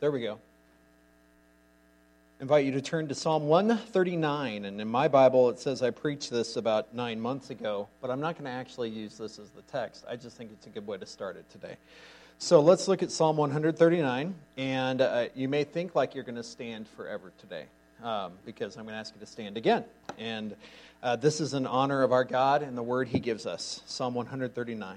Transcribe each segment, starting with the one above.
There we go. I invite you to turn to Psalm 139. And in my Bible, it says I preached this about nine months ago, but I'm not going to actually use this as the text. I just think it's a good way to start it today. So let's look at Psalm 139. And uh, you may think like you're going to stand forever today um, because I'm going to ask you to stand again. And uh, this is in honor of our God and the word he gives us. Psalm 139.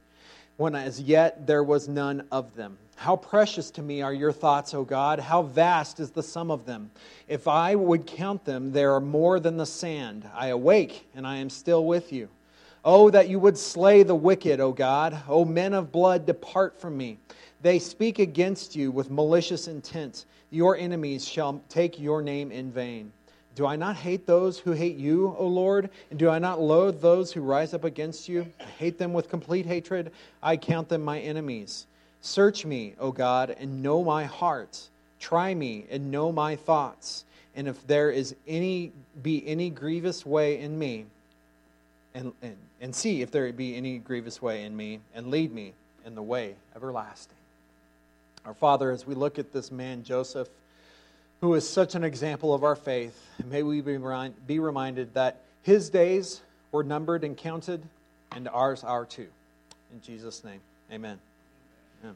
when as yet there was none of them. How precious to me are your thoughts, O God! How vast is the sum of them! If I would count them, they are more than the sand. I awake, and I am still with you. Oh, that you would slay the wicked, O God! O men of blood, depart from me. They speak against you with malicious intent. Your enemies shall take your name in vain. Do I not hate those who hate you, O Lord? And do I not loathe those who rise up against you? I hate them with complete hatred. I count them my enemies. Search me, O God, and know my heart. Try me and know my thoughts. And if there is any be any grievous way in me, and, and, and see if there be any grievous way in me, and lead me in the way everlasting. Our Father, as we look at this man, Joseph, who is such an example of our faith. May we be, be reminded that his days were numbered and counted, and ours are too. In Jesus' name, amen. amen.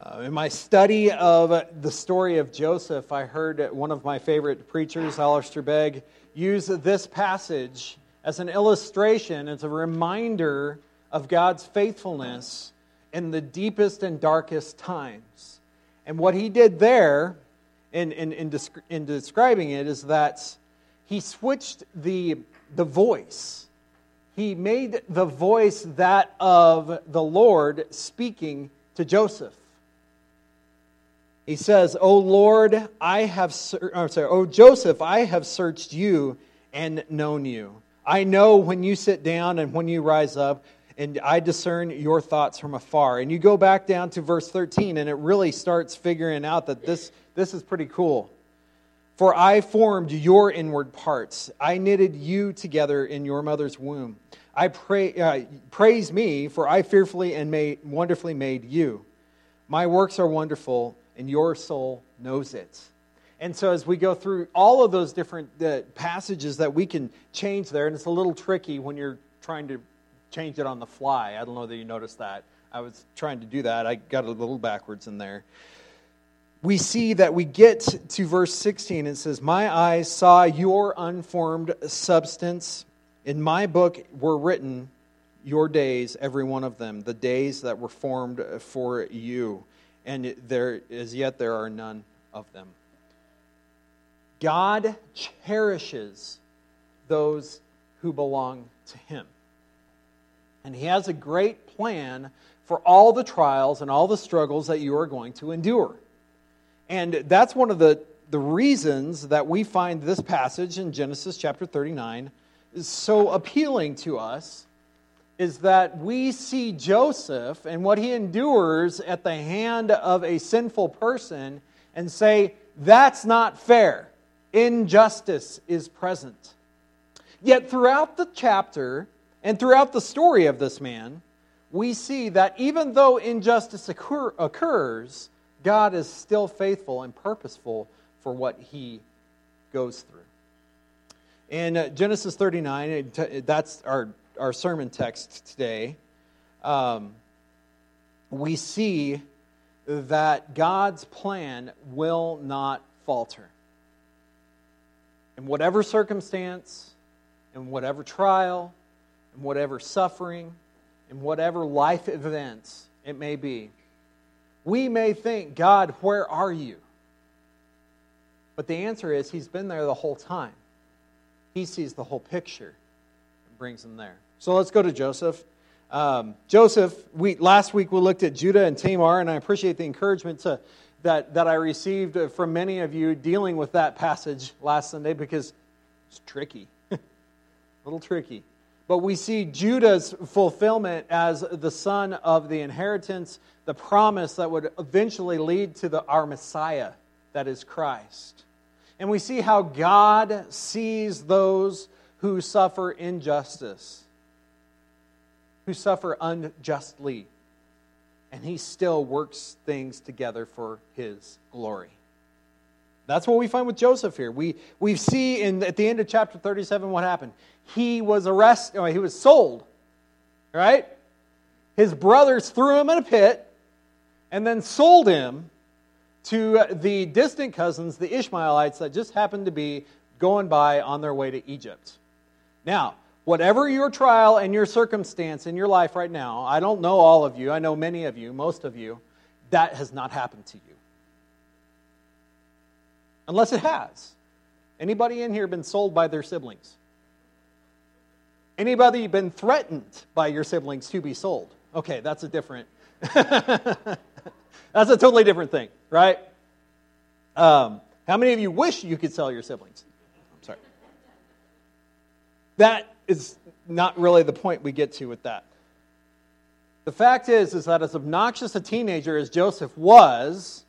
Uh, in my study of the story of Joseph, I heard one of my favorite preachers, Alistair Begg, use this passage as an illustration, as a reminder of God's faithfulness in the deepest and darkest times. And what he did there in, in, in, in describing it is that he switched the, the voice. He made the voice that of the Lord speaking to Joseph. He says, "O Lord, I have I'm sorry, O Joseph, I have searched you and known you. I know when you sit down and when you rise up and I discern your thoughts from afar. And you go back down to verse 13, and it really starts figuring out that this, this is pretty cool. For I formed your inward parts, I knitted you together in your mother's womb. I pray, uh, praise me, for I fearfully and made, wonderfully made you. My works are wonderful, and your soul knows it. And so, as we go through all of those different uh, passages that we can change there, and it's a little tricky when you're trying to changed it on the fly. I don't know that you noticed that. I was trying to do that. I got a little backwards in there. We see that we get to verse 16. It says, My eyes saw your unformed substance. In my book were written your days, every one of them, the days that were formed for you. And there, as yet, there are none of them. God cherishes those who belong to Him. And He has a great plan for all the trials and all the struggles that you are going to endure. And that's one of the, the reasons that we find this passage in Genesis chapter 39 is so appealing to us is that we see Joseph and what he endures at the hand of a sinful person and say, that's not fair. Injustice is present. Yet throughout the chapter and throughout the story of this man, we see that even though injustice occur, occurs, God is still faithful and purposeful for what he goes through. In uh, Genesis 39, that's our, our sermon text today, um, we see that God's plan will not falter. In whatever circumstance, in whatever trial, in whatever suffering, in whatever life events it may be, we may think, God, where are you? But the answer is, He's been there the whole time. He sees the whole picture and brings him there. So let's go to Joseph. Um, Joseph, we, last week we looked at Judah and Tamar, and I appreciate the encouragement to, that, that I received from many of you dealing with that passage last Sunday because it's tricky, a little tricky. But we see Judah's fulfillment as the son of the inheritance, the promise that would eventually lead to the, our Messiah, that is Christ. And we see how God sees those who suffer injustice, who suffer unjustly, and He still works things together for His glory. That's what we find with Joseph here. We, we see in, at the end of chapter 37 what happened he was arrested, oh, he was sold, right? His brothers threw him in a pit and then sold him to the distant cousins, the Ishmaelites, that just happened to be going by on their way to Egypt. Now, whatever your trial and your circumstance in your life right now, I don't know all of you, I know many of you, most of you, that has not happened to you. Unless it has. Anybody in here been sold by their siblings? Anybody been threatened by your siblings to be sold? Okay, that's a different. that's a totally different thing, right? Um, how many of you wish you could sell your siblings? I'm sorry. That is not really the point we get to with that. The fact is, is that as obnoxious a teenager as Joseph was,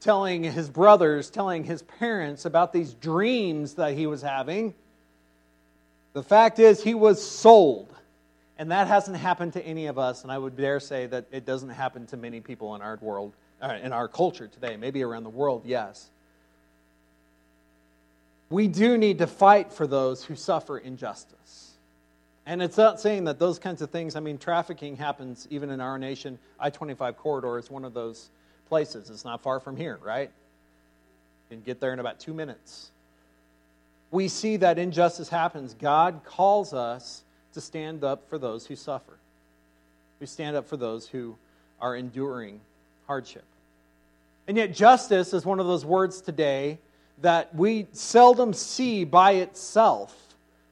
telling his brothers, telling his parents about these dreams that he was having, the fact is, he was sold. And that hasn't happened to any of us, and I would dare say that it doesn't happen to many people in our world, uh, in our culture today. Maybe around the world, yes. We do need to fight for those who suffer injustice. And it's not saying that those kinds of things, I mean, trafficking happens even in our nation. I 25 corridor is one of those places. It's not far from here, right? You can get there in about two minutes we see that injustice happens, God calls us to stand up for those who suffer. We stand up for those who are enduring hardship. And yet, justice is one of those words today that we seldom see by itself.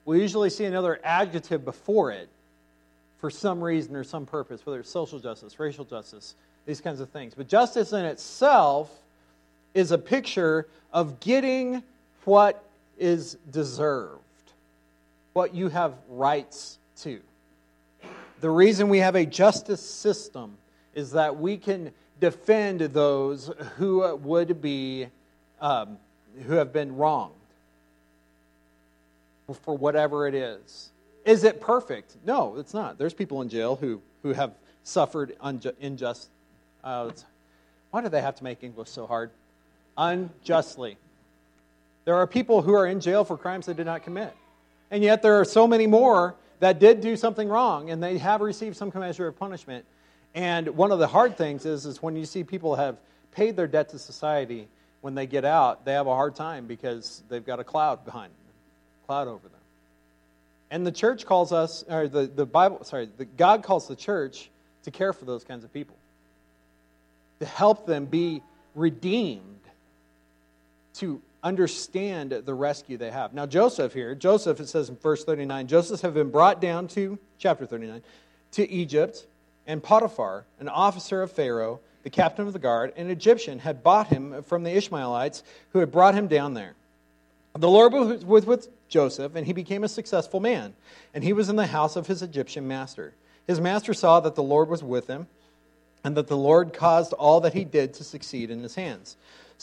We usually see another adjective before it for some reason or some purpose, whether it's social justice, racial justice, these kinds of things. But justice in itself is a picture of getting what is deserved, what you have rights to. The reason we have a justice system is that we can defend those who would be, um, who have been wronged for whatever it is. Is it perfect? No, it's not. There's people in jail who, who have suffered unju- unjust. Uh, why do they have to make English so hard? Unjustly. There are people who are in jail for crimes they did not commit. And yet there are so many more that did do something wrong and they have received some measure of punishment. And one of the hard things is, is when you see people have paid their debt to society, when they get out, they have a hard time because they've got a cloud behind them, cloud over them. And the church calls us, or the, the Bible, sorry, the, God calls the church to care for those kinds of people, to help them be redeemed, to understand the rescue they have. Now, Joseph here, Joseph, it says in verse 39, Joseph had been brought down to, chapter 39, to Egypt, and Potiphar, an officer of Pharaoh, the captain of the guard, an Egyptian, had bought him from the Ishmaelites who had brought him down there. The Lord was with Joseph, and he became a successful man, and he was in the house of his Egyptian master. His master saw that the Lord was with him, and that the Lord caused all that he did to succeed in his hands.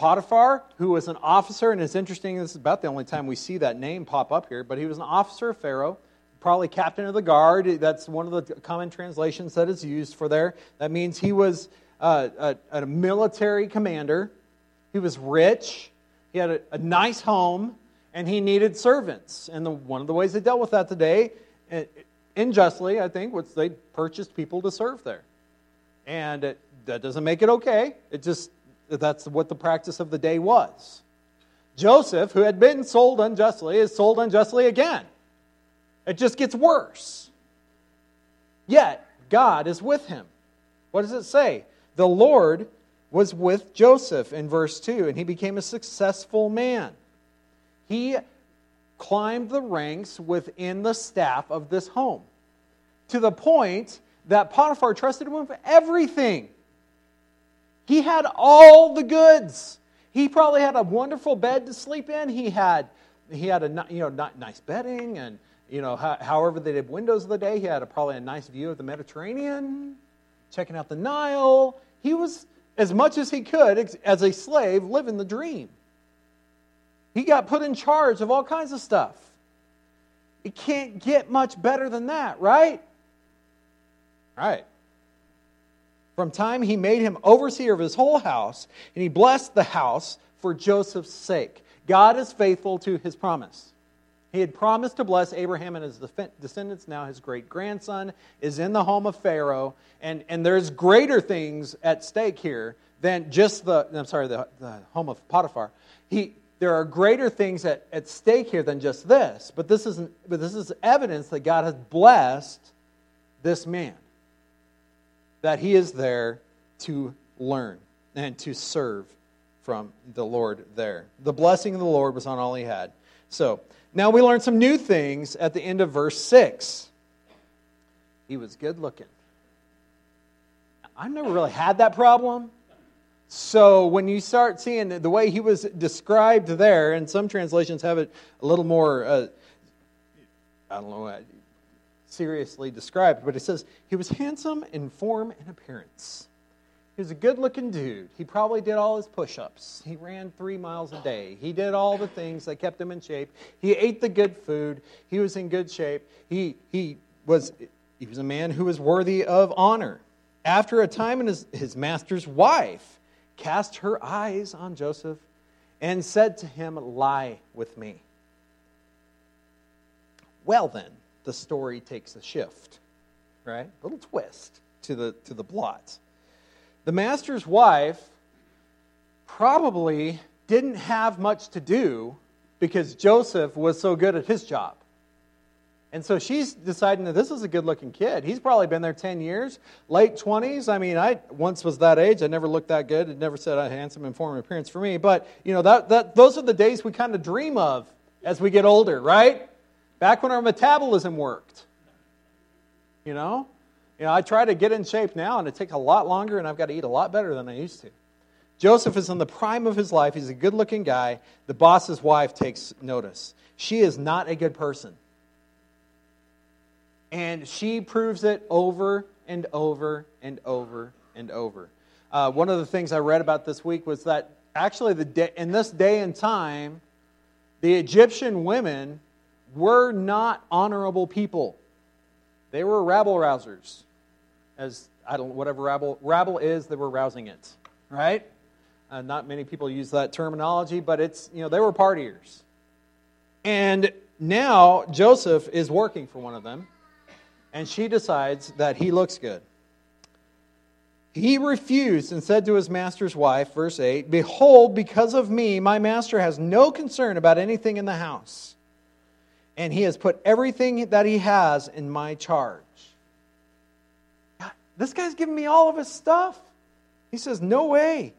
Potiphar, who was an officer, and it's interesting, this is about the only time we see that name pop up here, but he was an officer of Pharaoh probably captain of the guard. That's one of the common translations that is used for there. That means he was uh, a, a, military commander. He was rich. He had a, a, nice home, and he needed servants. And the, one of the ways they dealt with that today, unjustly, I think, was they purchased people to serve there. And it, that doesn't make it okay. It just that's what the practice of the day was. Joseph, who had been sold unjustly, is sold unjustly again. It just gets worse. Yet, God is with him. What does it say? The Lord was with Joseph in verse 2, and he became a successful man. He climbed the ranks within the staff of this home to the point that Potiphar trusted him with everything. He had all the goods. He probably had a wonderful bed to sleep in. He had he had a you know nice bedding and you know, however they did windows of the day, he had a, probably a nice view of the Mediterranean, checking out the Nile. He was, as much as he could, as a slave, living the dream. He got put in charge of all kinds of stuff. It can't get much better than that, right? Right. From time he made him overseer of his whole house, and he blessed the house for Joseph's sake. God is faithful to his promise. He had promised to bless Abraham and his descendants. Now his great grandson is in the home of Pharaoh. And, and there's greater things at stake here than just the, I'm sorry, the, the home of Potiphar. He, there are greater things at, at stake here than just this. But this, isn't, but this is evidence that God has blessed this man, that he is there to learn and to serve from the Lord there. The blessing of the Lord was on all he had. So, now we learn some new things at the end of verse 6. He was good looking. I've never really had that problem. So when you start seeing the way he was described there, and some translations have it a little more, uh, I don't know, seriously described, but it says he was handsome in form and appearance. He was a good looking dude. He probably did all his push ups. He ran three miles a day. He did all the things that kept him in shape. He ate the good food. He was in good shape. He, he, was, he was a man who was worthy of honor. After a time, his, his master's wife cast her eyes on Joseph and said to him, Lie with me. Well, then, the story takes a shift, right? A little twist to the, to the plot. The master's wife probably didn't have much to do because Joseph was so good at his job. And so she's deciding that this is a good looking kid. He's probably been there 10 years, late 20s. I mean, I once was that age. I never looked that good. It never said a handsome and form appearance for me. But, you know, that, that, those are the days we kind of dream of as we get older, right? Back when our metabolism worked. You know? You know, I try to get in shape now, and it takes a lot longer, and I've got to eat a lot better than I used to. Joseph is in the prime of his life. He's a good looking guy. The boss's wife takes notice. She is not a good person. And she proves it over and over and over and over. Uh, one of the things I read about this week was that actually, the day, in this day and time, the Egyptian women were not honorable people. They were rabble rousers as I don't whatever rabble rabble is, they were rousing it, right? Uh, not many people use that terminology, but it's you know they were partiers, and now Joseph is working for one of them, and she decides that he looks good. He refused and said to his master's wife, verse 8, Behold, because of me, my master has no concern about anything in the house. And he has put everything that he has in my charge. God, this guy's giving me all of his stuff. He says, No way.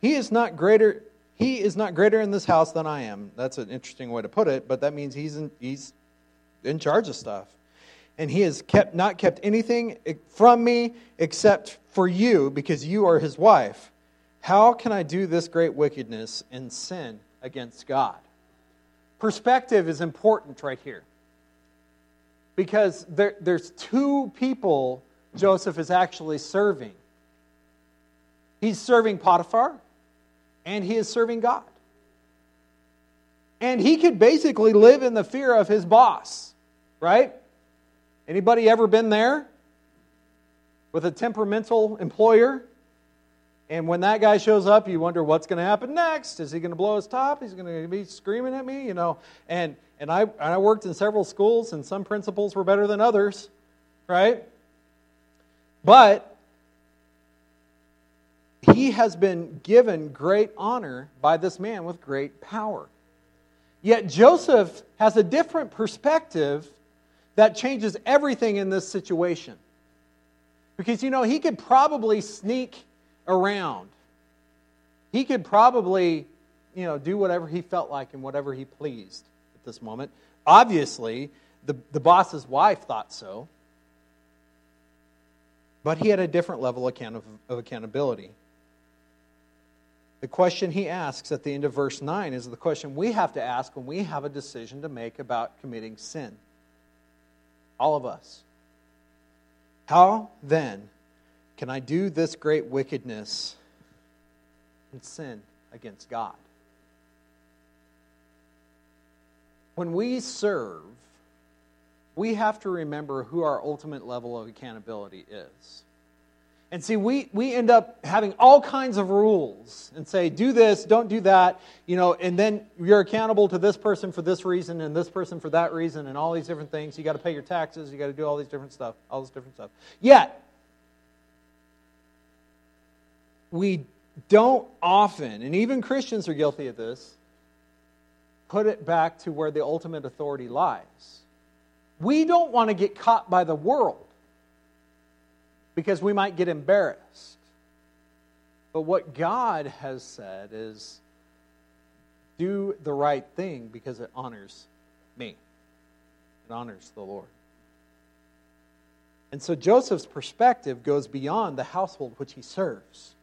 He is not greater. He is not greater in this house than I am. That's an interesting way to put it, but that means he's in, he's in charge of stuff. And he has kept not kept anything from me except for you, because you are his wife. How can I do this great wickedness and sin against God? Perspective is important right here. Because there, there's two people Joseph is actually serving. He's serving Potiphar, and he is serving God. And he could basically live in the fear of his boss, right? Anybody ever been there with a temperamental employer? And when that guy shows up, you wonder what's going to happen next. Is he going to blow his top? He's going to be screaming at me, you know. And and I and I worked in several schools, and some principals were better than others, right? But he has been given great honor by this man with great power. Yet Joseph has a different perspective that changes everything in this situation. Because, you know, he could probably sneak around. He could probably, you know, do whatever he felt like and whatever he pleased at this moment. Obviously, the, the boss's wife thought so. But he had a different level of, of accountability. The question he asks at the end of verse 9 is the question we have to ask when we have a decision to make about committing sin. All of us. How then can I do this great wickedness and sin against God? When we serve, we have to remember who our ultimate level of accountability is. And see, we, we end up having all kinds of rules and say, do this, don't do that, you know, and then you're accountable to this person for this reason and this person for that reason and all these different things. You got to pay your taxes, you got to do all these different stuff, all this different stuff. Yet, we don't often, and even Christians are guilty of this, put it back to where the ultimate authority lies. We don't want to get caught by the world because we might get embarrassed. But what God has said is do the right thing because it honors me, it honors the Lord. And so Joseph's perspective goes beyond the household which he serves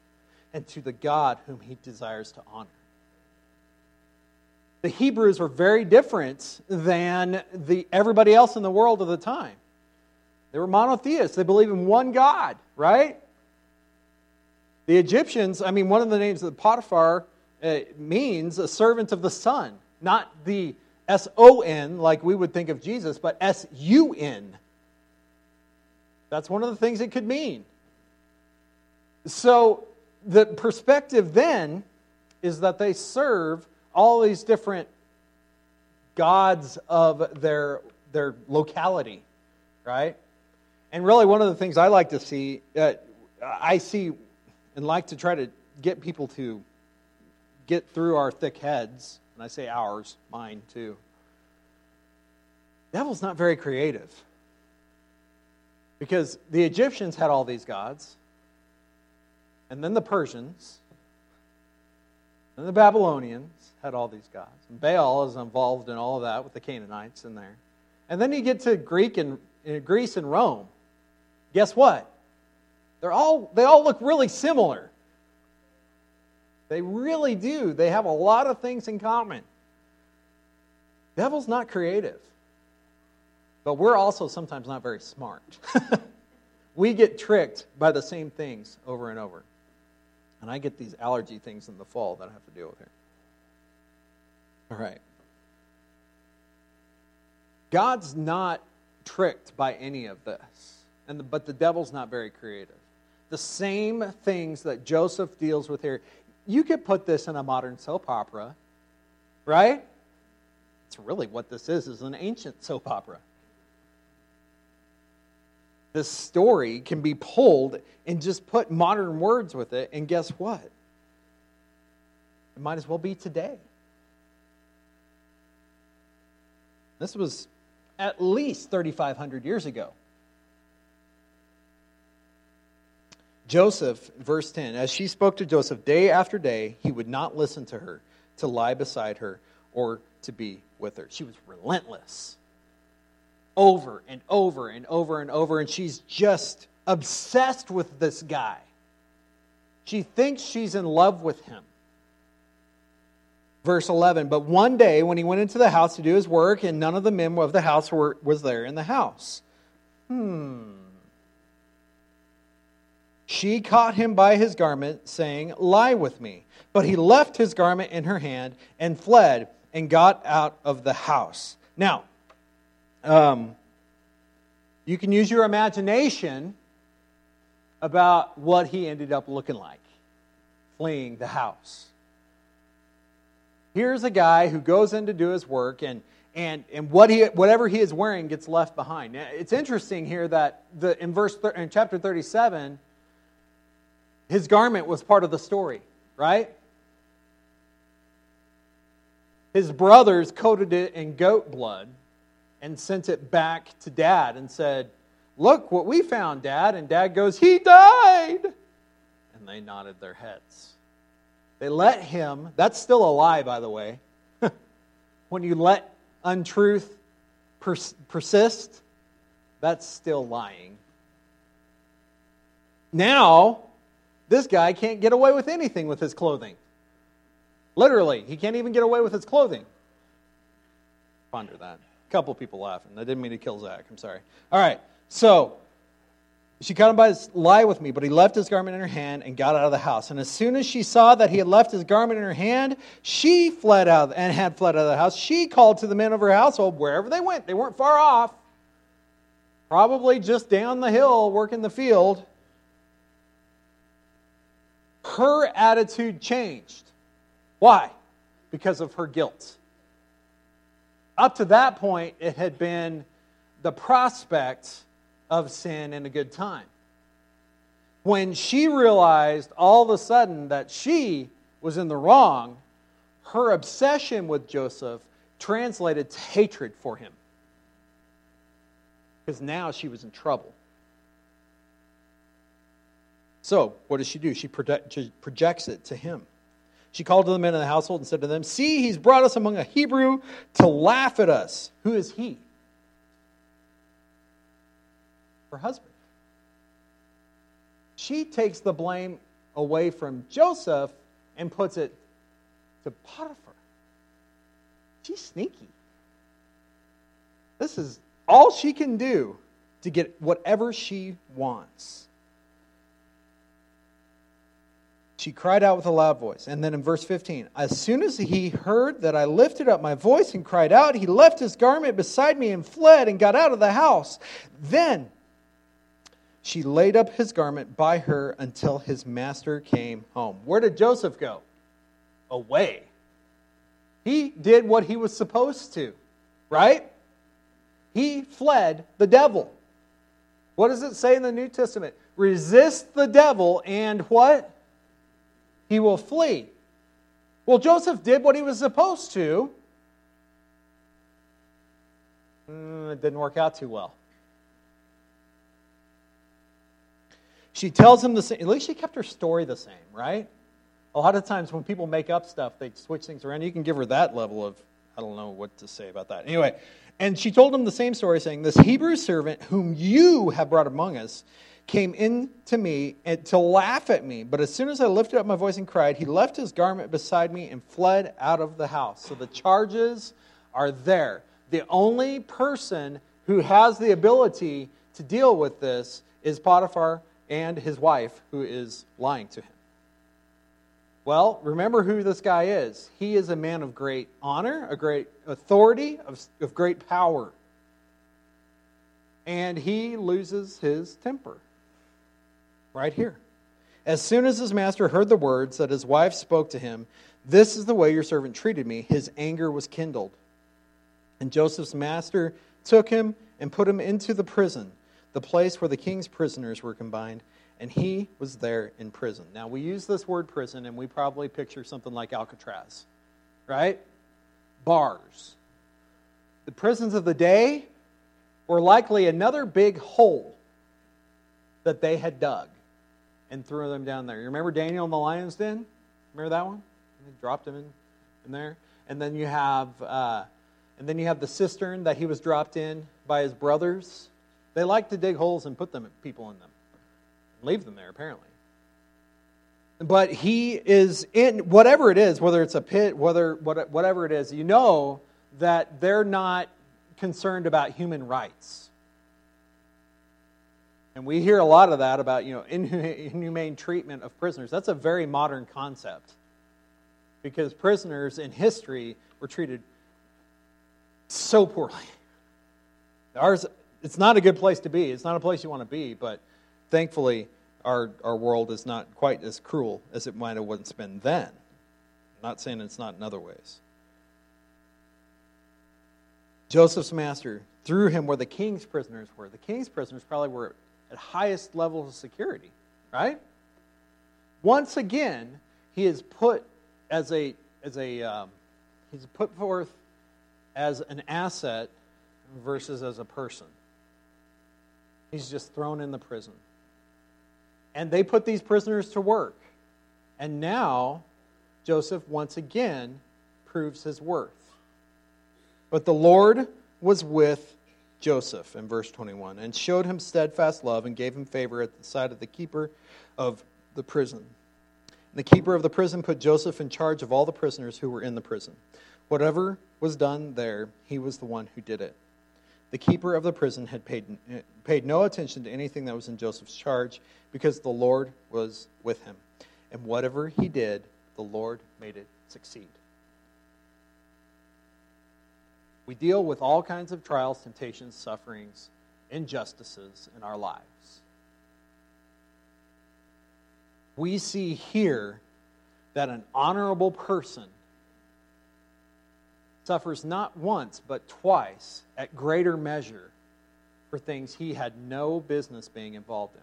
and to the God whom he desires to honor. The Hebrews were very different than the, everybody else in the world of the time. They were monotheists. They believe in one God, right? The Egyptians, I mean, one of the names of the Potiphar uh, means a servant of the sun, not the S O N like we would think of Jesus, but S U N. That's one of the things it could mean. So the perspective then is that they serve all these different gods of their, their locality, right? And really, one of the things I like to see, uh, I see and like to try to get people to get through our thick heads, and I say ours, mine too. Devil's not very creative. Because the Egyptians had all these gods, and then the Persians, and the Babylonians had all these gods. And Baal is involved in all of that with the Canaanites in there. And then you get to Greek and uh, Greece and Rome. Guess what? They're all they all look really similar. They really do. They have a lot of things in common. Devil's not creative. But we're also sometimes not very smart. we get tricked by the same things over and over. And I get these allergy things in the fall that I have to deal with here. All right. God's not tricked by any of this, and the, but the devil's not very creative. The same things that Joseph deals with here, you could put this in a modern soap opera, right? It's really what this is, is an ancient soap opera. This story can be pulled and just put modern words with it, and guess what? It might as well be today. This was at least 3,500 years ago. Joseph, verse 10, as she spoke to Joseph day after day, he would not listen to her, to lie beside her, or to be with her. She was relentless. Over and over and over and over, and she's just obsessed with this guy. She thinks she's in love with him. Verse 11, but one day when he went into the house to do his work, and none of the men of the house were was there in the house. Hmm. She caught him by his garment, saying, Lie with me. But he left his garment in her hand and fled and got out of the house. Now, um, you can use your imagination about what he ended up looking like, fleeing the house. Here's a guy who goes in to do his work, and, and, and what he, whatever he is wearing gets left behind. Now, it's interesting here that the, in, verse, in chapter 37, his garment was part of the story, right? His brothers coated it in goat blood and sent it back to dad and said, Look what we found, dad. And dad goes, He died. And they nodded their heads. They let him, that's still a lie, by the way. when you let untruth pers- persist, that's still lying. Now, this guy can't get away with anything with his clothing. Literally, he can't even get away with his clothing. Ponder that. A couple people laughing. I didn't mean to kill Zach. I'm sorry. All right. So she caught him by his lie with me, but he left his garment in her hand and got out of the house. And as soon as she saw that he had left his garment in her hand, she fled out and had fled out of the house. She called to the men of her household wherever they went. They weren't far off, probably just down the hill working the field her attitude changed. Why? Because of her guilt. Up to that point, it had been the prospect of sin and a good time. When she realized all of a sudden that she was in the wrong, her obsession with Joseph translated to hatred for him. Because now she was in trouble. So, what does she do? She projects it to him. She called to the men of the household and said to them, See, he's brought us among a Hebrew to laugh at us. Who is he? Her husband. She takes the blame away from Joseph and puts it to Potiphar. She's sneaky. This is all she can do to get whatever she wants. She cried out with a loud voice. And then in verse 15, as soon as he heard that I lifted up my voice and cried out, he left his garment beside me and fled and got out of the house. Then she laid up his garment by her until his master came home. Where did Joseph go? Away. He did what he was supposed to, right? He fled the devil. What does it say in the New Testament? Resist the devil and what? He will flee. Well, Joseph did what he was supposed to. Mm, it didn't work out too well. She tells him the same. At least she kept her story the same, right? A lot of times when people make up stuff, they switch things around. You can give her that level of, I don't know what to say about that. Anyway, and she told him the same story, saying, This Hebrew servant whom you have brought among us came in to me and to laugh at me. But as soon as I lifted up my voice and cried, he left his garment beside me and fled out of the house. So the charges are there. The only person who has the ability to deal with this is Potiphar and his wife, who is lying to him. Well, remember who this guy is. He is a man of great honor, a great authority, of, of great power. And he loses his temper right here. As soon as his master heard the words that his wife spoke to him, This is the way your servant treated me, his anger was kindled. And Joseph's master took him and put him into the prison, the place where the king's prisoners were combined, and he was there in prison. Now, we use this word prison, and we probably picture something like Alcatraz, right? Bars. the prisons of the day were likely another big hole that they had dug and threw them down there. You remember Daniel in the lion's den? Remember that one? They dropped him in, in there. And then you have, uh, and then you have the cistern that he was dropped in by his brothers. They like to dig holes and put them people in them, leave them there apparently. But he is in whatever it is, whether it's a pit, whether whatever it is. You know that they're not concerned about human rights. And we hear a lot of that about, you know, inhumane treatment of prisoners. That's a very modern concept. Because prisoners in history were treated so poorly. Ours, it's not a good place to be. It's not a place you want to be, but thankfully, our, our world is not quite as cruel as it might have once been then. I'm not saying it's not in other ways. Joseph's master threw him where the king's prisoners were. The king's prisoners probably were at highest levels of security, right? Once again, he is put as a as a um, he's put forth as an asset versus as a person. He's just thrown in the prison. And they put these prisoners to work. And now Joseph once again proves his worth. But the Lord was with Joseph in verse 21 and showed him steadfast love and gave him favor at the side of the keeper of the prison. The keeper of the prison put Joseph in charge of all the prisoners who were in the prison. Whatever was done there, he was the one who did it. The keeper of the prison had paid, paid no attention to anything that was in Joseph's charge because the Lord was with him. And whatever he did, the Lord made it succeed. We deal with all kinds of trials, temptations, sufferings, injustices in our lives. We see here that an honorable person suffers not once, but twice at greater measure for things he had no business being involved in.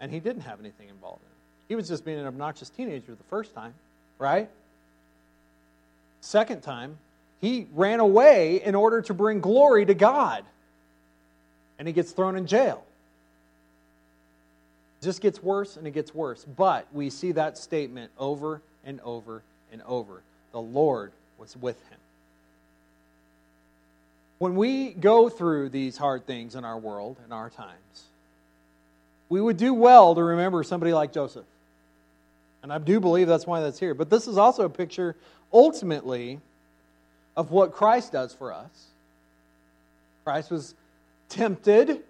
And he didn't have anything involved in. He was just being an obnoxious teenager the first time, right? Second time, he ran away in order to bring glory to God. And he gets thrown in jail. It just gets worse and it gets worse. But we see that statement over and over and over. The Lord was with him. When we go through these hard things in our world, in our times, we would do well to remember somebody like Joseph. And I do believe that's why that's here. But this is also a picture, ultimately, of what Christ does for us. Christ was tempted.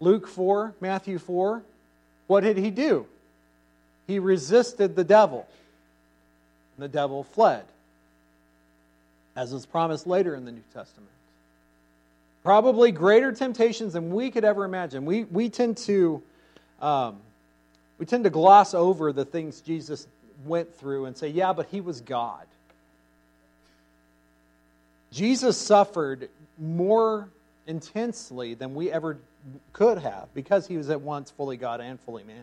Luke 4, Matthew 4. What did he do? He resisted the devil, and the devil fled, as is promised later in the New Testament. Probably greater temptations than we could ever imagine. We, we tend to. Um, we tend to gloss over the things Jesus went through and say, yeah, but he was God. Jesus suffered more intensely than we ever could have because he was at once fully God and fully man.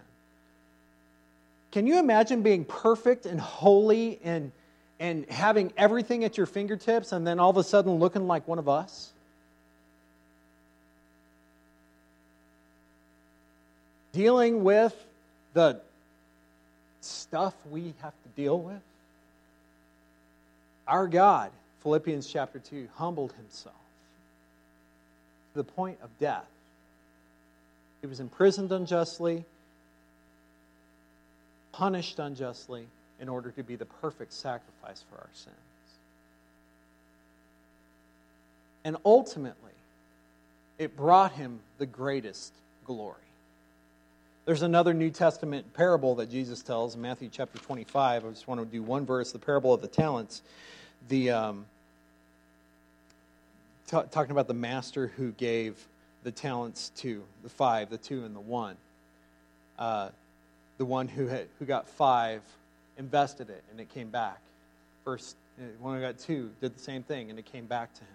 Can you imagine being perfect and holy and, and having everything at your fingertips and then all of a sudden looking like one of us? Dealing with the stuff we have to deal with? Our God Philippians chapter 2, humbled himself to the point of death. He was imprisoned unjustly, punished unjustly, in order to be the perfect sacrifice for our sins. And ultimately, it brought him the greatest glory. There's another New Testament parable that Jesus tells in Matthew chapter 25. I just want to do one verse, the parable of the talents. The, um, t- talking about the master who gave the talents to the five, the two, and the one. Uh, the one who had, who got five invested it, and it came back. First, uh, one who got two did the same thing, and it came back to him.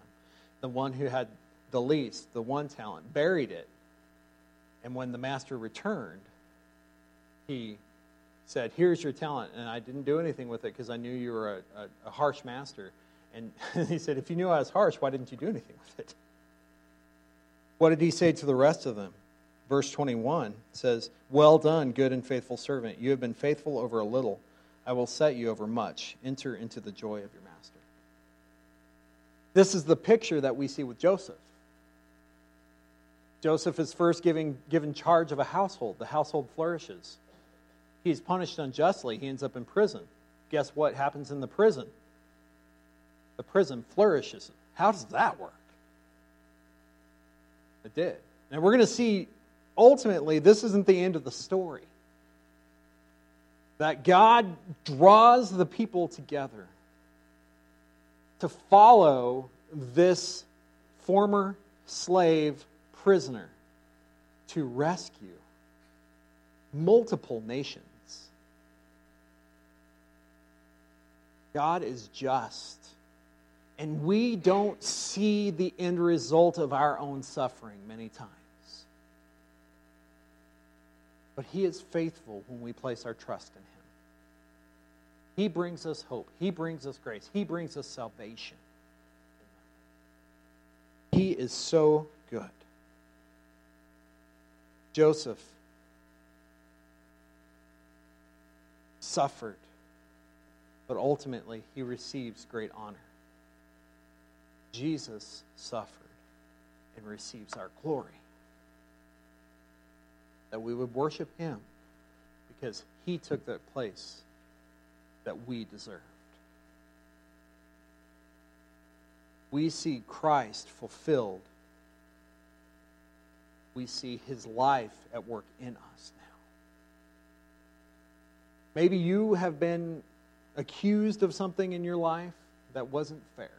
The one who had the least, the one talent, buried it, and when the master returned, he said, "Here's your talent," and I didn't do anything with it because I knew you were a, a, a harsh master And he said, If you knew I was harsh, why didn't you do anything with it? What did he say to the rest of them? Verse 21 says, Well done, good and faithful servant. You have been faithful over a little. I will set you over much. Enter into the joy of your master. This is the picture that we see with Joseph. Joseph is first giving, given charge of a household. The household flourishes. He's punished unjustly. He ends up in prison. Guess what happens in the prison? The prison flourishes. How does that work? It did. And we're going to see ultimately, this isn't the end of the story. That God draws the people together to follow this former slave prisoner to rescue multiple nations. God is just. And we don't see the end result of our own suffering many times. But He is faithful when we place our trust in Him. He brings us hope, He brings us grace, He brings us salvation. He is so good. Joseph suffered, but ultimately he receives great honor. Jesus suffered and receives our glory. That we would worship him because he took that place that we deserved. We see Christ fulfilled. We see his life at work in us now. Maybe you have been accused of something in your life that wasn't fair.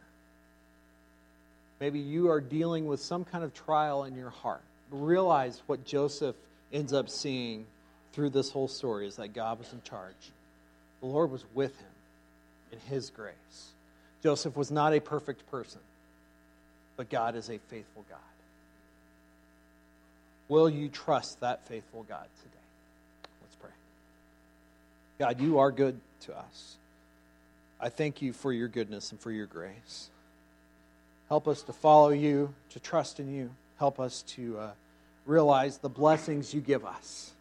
Maybe you are dealing with some kind of trial in your heart. Realize what Joseph ends up seeing through this whole story is that God was in charge. The Lord was with him in his grace. Joseph was not a perfect person, but God is a faithful God. Will you trust that faithful God today? Let's pray. God, you are good to us. I thank you for your goodness and for your grace. Help us to follow you, to trust in you. Help us to uh, realize the blessings you give us.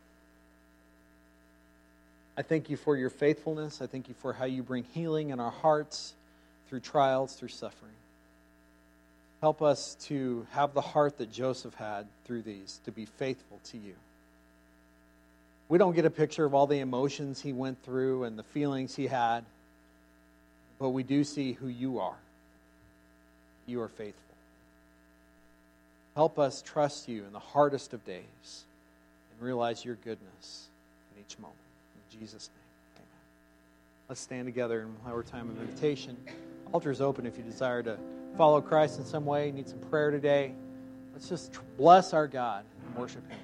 I thank you for your faithfulness. I thank you for how you bring healing in our hearts through trials, through suffering. Help us to have the heart that Joseph had through these, to be faithful to you. We don't get a picture of all the emotions he went through and the feelings he had, but we do see who you are you are faithful. Help us trust you in the hardest of days and realize your goodness in each moment. In Jesus' name, amen. Let's stand together and have our time of invitation. Altar is open if you desire to follow Christ in some way, need some prayer today. Let's just bless our God and worship Him.